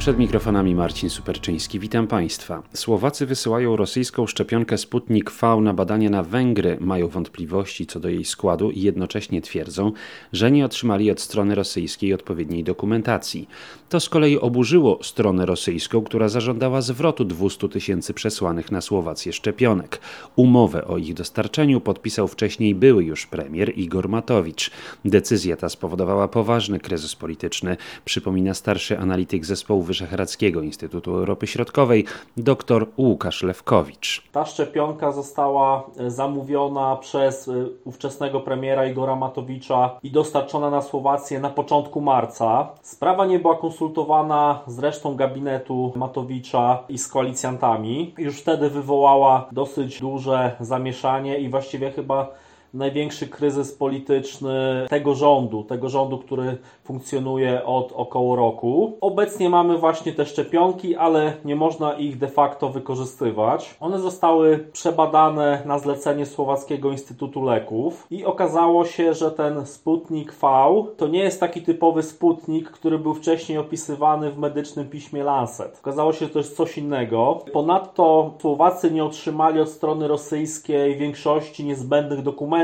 Przed mikrofonami Marcin Superczyński. Witam Państwa. Słowacy wysyłają rosyjską szczepionkę Sputnik V na badania na Węgry. Mają wątpliwości co do jej składu i jednocześnie twierdzą, że nie otrzymali od strony rosyjskiej odpowiedniej dokumentacji. To z kolei oburzyło stronę rosyjską, która zażądała zwrotu 200 tysięcy przesłanych na Słowację szczepionek. Umowę o ich dostarczeniu podpisał wcześniej były już premier Igor Matowicz. Decyzja ta spowodowała poważny kryzys polityczny, przypomina starszy analityk zespołu Wyszehradzkiego Instytutu Europy Środkowej dr Łukasz Lewkowicz. Ta szczepionka została e, zamówiona przez e, ówczesnego premiera Igora Matowicza i dostarczona na Słowację na początku marca. Sprawa nie była konsultowana z resztą gabinetu Matowicza i z koalicjantami. Już wtedy wywołała dosyć duże zamieszanie i właściwie chyba największy kryzys polityczny tego rządu, tego rządu, który funkcjonuje od około roku. Obecnie mamy właśnie te szczepionki, ale nie można ich de facto wykorzystywać. One zostały przebadane na zlecenie Słowackiego Instytutu Leków i okazało się, że ten Sputnik V to nie jest taki typowy Sputnik, który był wcześniej opisywany w medycznym piśmie Lancet. Okazało się, że to jest coś innego. Ponadto Słowacy nie otrzymali od strony rosyjskiej większości niezbędnych dokumentów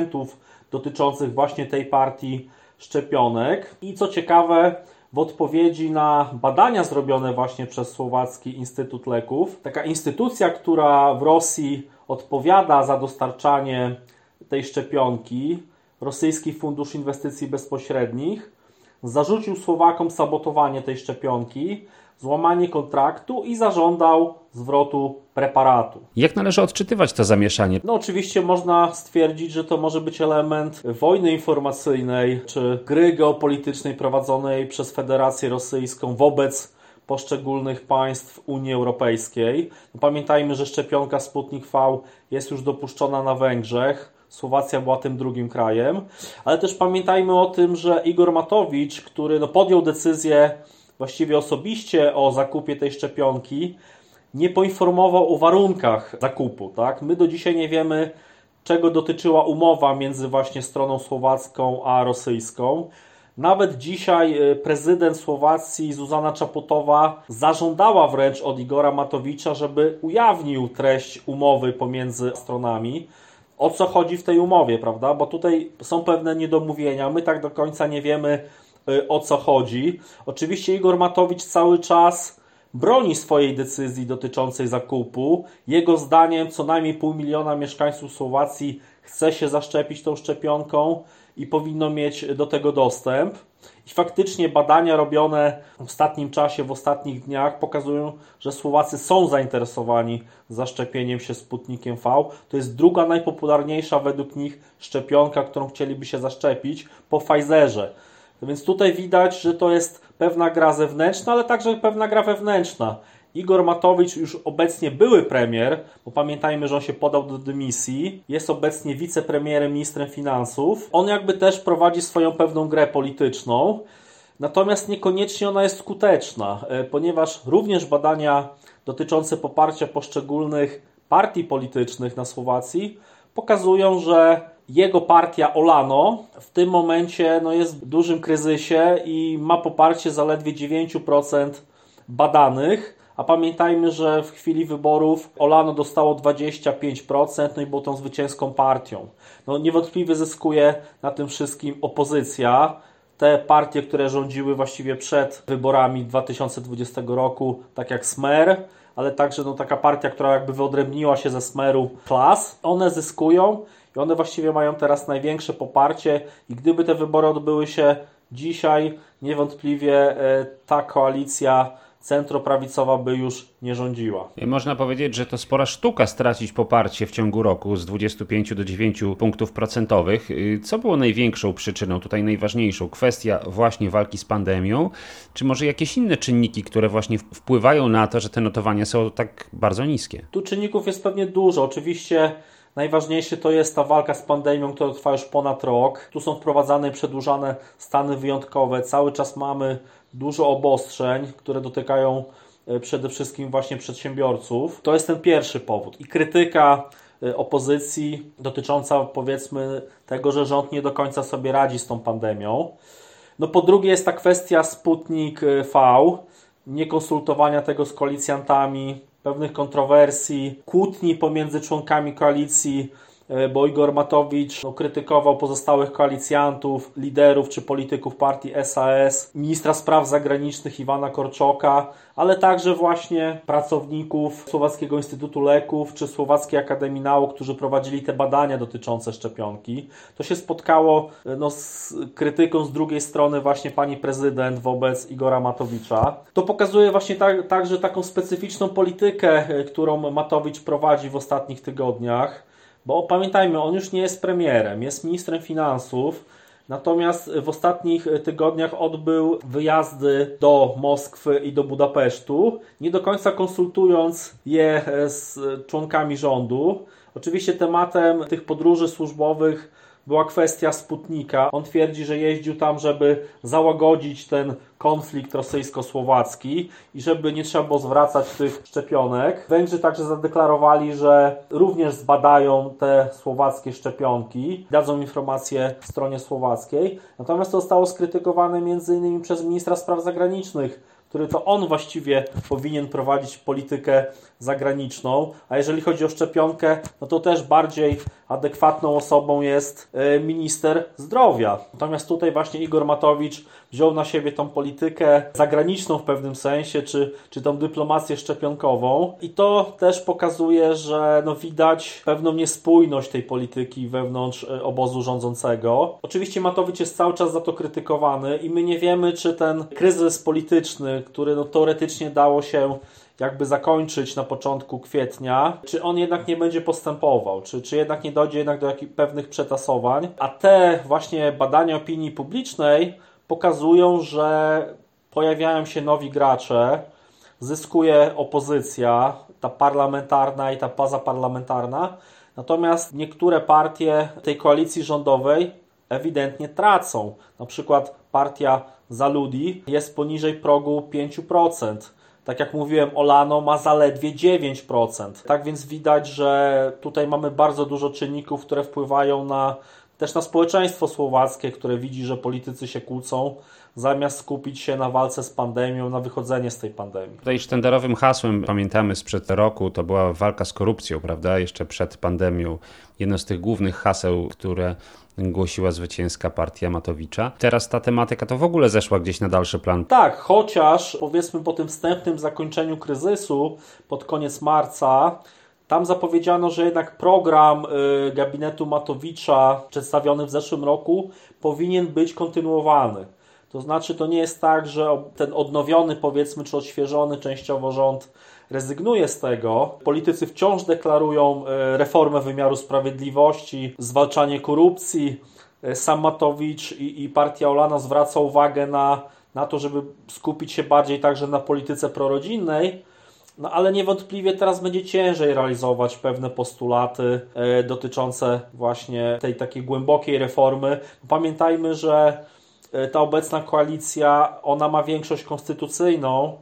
dotyczących właśnie tej partii szczepionek. I co ciekawe, w odpowiedzi na badania zrobione właśnie przez Słowacki Instytut Leków, taka instytucja, która w Rosji odpowiada za dostarczanie tej szczepionki, Rosyjski Fundusz Inwestycji Bezpośrednich, zarzucił Słowakom sabotowanie tej szczepionki, złamanie kontraktu i zażądał zwrotu preparatu. Jak należy odczytywać to zamieszanie? No oczywiście można stwierdzić, że to może być element wojny informacyjnej czy gry geopolitycznej prowadzonej przez Federację Rosyjską wobec poszczególnych państw Unii Europejskiej. Pamiętajmy, że szczepionka Sputnik V jest już dopuszczona na Węgrzech. Słowacja była tym drugim krajem, ale też pamiętajmy o tym, że Igor Matowicz, który no podjął decyzję właściwie osobiście o zakupie tej szczepionki, nie poinformował o warunkach zakupu. Tak? My do dzisiaj nie wiemy, czego dotyczyła umowa między właśnie stroną słowacką a rosyjską. Nawet dzisiaj y, prezydent Słowacji Zuzana Czaputowa zażądała wręcz od Igora Matowicza, żeby ujawnił treść umowy pomiędzy stronami. O co chodzi w tej umowie, prawda? Bo tutaj są pewne niedomówienia. My tak do końca nie wiemy o co chodzi. Oczywiście Igor Matowicz cały czas broni swojej decyzji dotyczącej zakupu. Jego zdaniem co najmniej pół miliona mieszkańców Słowacji chce się zaszczepić tą szczepionką i powinno mieć do tego dostęp. I faktycznie badania robione w ostatnim czasie, w ostatnich dniach pokazują, że Słowacy są zainteresowani zaszczepieniem się Sputnikiem V. To jest druga najpopularniejsza według nich szczepionka, którą chcieliby się zaszczepić po Pfizerze. Więc tutaj widać, że to jest pewna gra zewnętrzna, ale także pewna gra wewnętrzna. Igor Matowicz, już obecnie były premier, bo pamiętajmy, że on się podał do dymisji, jest obecnie wicepremierem, ministrem finansów. On jakby też prowadzi swoją pewną grę polityczną, natomiast niekoniecznie ona jest skuteczna, e, ponieważ również badania dotyczące poparcia poszczególnych partii politycznych na Słowacji pokazują, że jego partia Olano w tym momencie no, jest w dużym kryzysie i ma poparcie zaledwie 9% badanych. A pamiętajmy, że w chwili wyborów Olano dostało 25%, no i było tą zwycięską partią. No niewątpliwie zyskuje na tym wszystkim opozycja. Te partie, które rządziły właściwie przed wyborami 2020 roku, tak jak Smer, ale także no, taka partia, która jakby wyodrębniła się ze Smeru klas, one zyskują i one właściwie mają teraz największe poparcie i gdyby te wybory odbyły się dzisiaj, niewątpliwie e, ta koalicja centroprawicowa by już nie rządziła. Można powiedzieć, że to spora sztuka stracić poparcie w ciągu roku z 25 do 9 punktów procentowych. Y, co było największą przyczyną, tutaj najważniejszą? Kwestia właśnie walki z pandemią, czy może jakieś inne czynniki, które właśnie wpływają na to, że te notowania są tak bardzo niskie? Tu czynników jest pewnie dużo. Oczywiście Najważniejsze to jest ta walka z pandemią, która trwa już ponad rok. Tu są wprowadzane i przedłużane stany wyjątkowe. Cały czas mamy dużo obostrzeń, które dotykają e, przede wszystkim właśnie przedsiębiorców. To jest ten pierwszy powód. I krytyka y, opozycji dotycząca powiedzmy tego, że rząd nie do końca sobie radzi z tą pandemią. No po drugie jest ta kwestia Sputnik V, niekonsultowania tego z koalicjantami, pewnych kontrowersji, kłótni pomiędzy członkami koalicji bo Igor Matowicz no, krytykował pozostałych koalicjantów, liderów czy polityków partii SAS, ministra spraw zagranicznych Iwana Korczoka, ale także właśnie pracowników Słowackiego Instytutu Leków czy Słowackiej Akademii Nauk, którzy prowadzili te badania dotyczące szczepionki. To się spotkało e, no, z krytyką z drugiej strony właśnie pani prezydent wobec Igora Matowicza. To pokazuje właśnie tak, także taką specyficzną politykę, e, którą Matowicz prowadzi w ostatnich tygodniach. Bo pamiętajmy, on już nie jest premierem, jest ministrem finansów. Natomiast w ostatnich tygodniach odbył wyjazdy do Moskwy i do Budapesztu, nie do końca konsultując je z członkami rządu. Oczywiście tematem tych podróży służbowych była kwestia Sputnika. On twierdzi, że jeździł tam, żeby załagodzić ten konflikt rosyjsko-słowacki i żeby nie trzeba było zwracać tych szczepionek. Węgrzy także zadeklarowali, że również zbadają te słowackie szczepionki, dadzą informacje stronie słowackiej. Natomiast to zostało skrytykowane m.in. przez ministra spraw zagranicznych który to on właściwie powinien prowadzić politykę zagraniczną, a jeżeli chodzi o szczepionkę, no to też bardziej adekwatną osobą jest e, minister zdrowia. Natomiast tutaj właśnie Igor Matowicz wziął na siebie tą politykę zagraniczną w pewnym sensie, czy, czy tą dyplomację szczepionkową i to też pokazuje, że no widać pewną niespójność tej polityki wewnątrz e, obozu rządzącego. Oczywiście Matowicz jest cały czas za to krytykowany i my nie wiemy, czy ten kryzys polityczny, który no teoretycznie dało się jakby zakończyć na początku kwietnia, czy on jednak nie będzie postępował, czy, czy jednak nie dojdzie jednak do jakich pewnych przetasowań, a te właśnie badania opinii publicznej pokazują, że pojawiają się nowi gracze, zyskuje opozycja, ta parlamentarna i ta pozaparlamentarna, natomiast niektóre partie tej koalicji rządowej ewidentnie tracą. Na przykład partia Zaludi jest poniżej progu 5%. Tak jak mówiłem, Olano ma zaledwie 9%. Tak więc widać, że tutaj mamy bardzo dużo czynników, które wpływają na też na społeczeństwo słowackie, które widzi, że politycy się kłócą, zamiast skupić się na walce z pandemią, na wychodzenie z tej pandemii. Tutaj sztandarowym hasłem, pamiętamy sprzed roku, to była walka z korupcją, prawda? Jeszcze przed pandemią. Jedno z tych głównych haseł, które głosiła zwycięska partia Matowicza. Teraz ta tematyka to w ogóle zeszła gdzieś na dalszy plan. Tak, chociaż powiedzmy po tym wstępnym zakończeniu kryzysu pod koniec marca tam zapowiedziano, że jednak program y, gabinetu Matowicza przedstawiony w zeszłym roku powinien być kontynuowany. To znaczy, to nie jest tak, że ten odnowiony, powiedzmy, czy odświeżony częściowo rząd rezygnuje z tego. Politycy wciąż deklarują y, reformę wymiaru sprawiedliwości, zwalczanie korupcji. Y, Sam Matowicz i, i partia Olana zwraca uwagę na, na to, żeby skupić się bardziej także na polityce prorodzinnej no ale niewątpliwie teraz będzie ciężej realizować pewne postulaty e, dotyczące właśnie tej takiej głębokiej reformy. Pamiętajmy, że e, ta obecna koalicja, ona ma większość konstytucyjną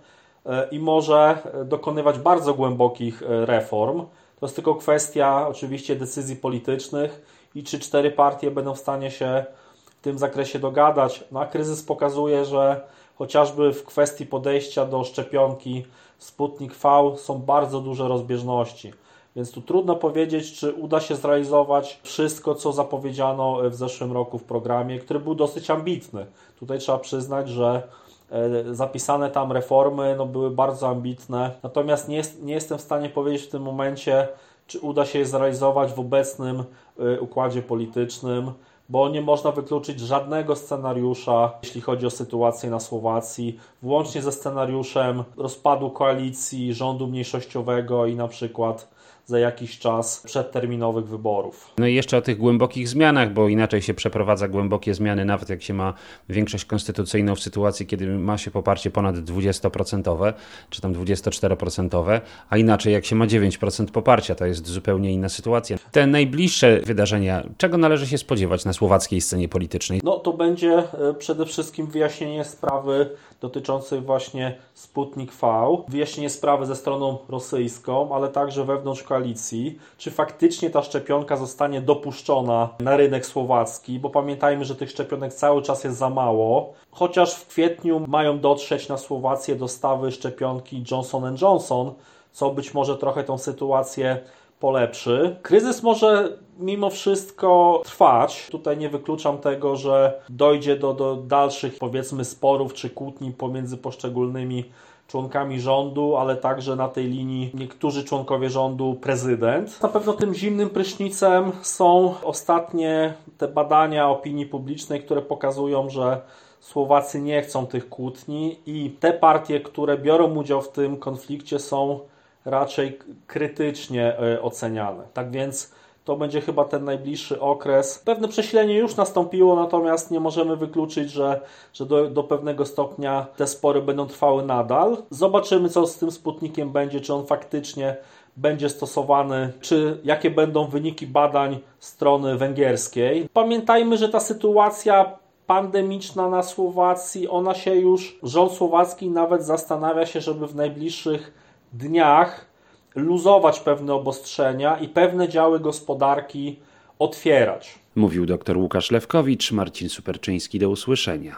e, i może dokonywać bardzo głębokich reform. To jest tylko kwestia oczywiście decyzji politycznych i czy cztery partie będą w stanie się w tym zakresie dogadać. No a kryzys pokazuje, że chociażby w kwestii podejścia do szczepionki Sputnik V są bardzo duże rozbieżności. Więc tu trudno powiedzieć, czy uda się zrealizować wszystko, co zapowiedziano w zeszłym roku w programie, który był dosyć ambitny. Tutaj trzeba przyznać, że e, zapisane tam reformy no, były bardzo ambitne. Natomiast nie, nie jestem w stanie powiedzieć w tym momencie, czy uda się je zrealizować w obecnym e, układzie politycznym bo nie można wykluczyć żadnego scenariusza, jeśli chodzi o sytuację na Słowacji, włącznie ze scenariuszem rozpadu koalicji, rządu mniejszościowego i na przykład za jakiś czas przedterminowych wyborów. No i jeszcze o tych głębokich zmianach, bo inaczej się przeprowadza głębokie zmiany, nawet jak się ma większość konstytucyjną w sytuacji, kiedy ma się poparcie ponad 20%, czy tam 24%, a inaczej jak się ma 9% poparcia, to jest zupełnie inna sytuacja. Te najbliższe wydarzenia, czego należy się spodziewać na słowackiej scenie politycznej? No to będzie e, przede wszystkim wyjaśnienie sprawy dotyczącej właśnie Sputnik V, wyjaśnienie sprawy ze stroną rosyjską, ale także wewnątrz koalicji, czy faktycznie ta szczepionka zostanie dopuszczona na rynek słowacki, bo pamiętajmy, że tych szczepionek cały czas jest za mało, chociaż w kwietniu mają dotrzeć na Słowację dostawy szczepionki Johnson Johnson, co być może trochę tą sytuację polepszy. Kryzys może mimo wszystko trwać. Tutaj nie wykluczam tego, że dojdzie do, do dalszych, powiedzmy, sporów czy kłótni pomiędzy poszczególnymi członkami rządu, ale także na tej linii niektórzy członkowie rządu, prezydent. Na pewno tym zimnym prysznicem są ostatnie te badania opinii publicznej, które pokazują, że Słowacy nie chcą tych kłótni i te partie, które biorą udział w tym konflikcie są raczej krytycznie e, oceniane. Tak więc to będzie chyba ten najbliższy okres. Pewne przesilenie już nastąpiło, natomiast nie możemy wykluczyć, że, że do, do pewnego stopnia te spory będą trwały nadal. Zobaczymy, co z tym sputnikiem będzie, czy on faktycznie będzie stosowany, czy jakie będą wyniki badań strony węgierskiej. Pamiętajmy, że ta sytuacja pandemiczna na Słowacji, ona się już, rząd słowacki nawet zastanawia się, żeby w najbliższych dniach luzować pewne obostrzenia i pewne działy gospodarki otwierać. Mówił dr Łukasz Lewkowicz, Marcin Superczyński. Do usłyszenia.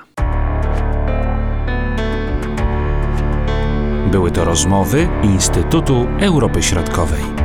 Były to rozmowy Instytutu Europy Środkowej.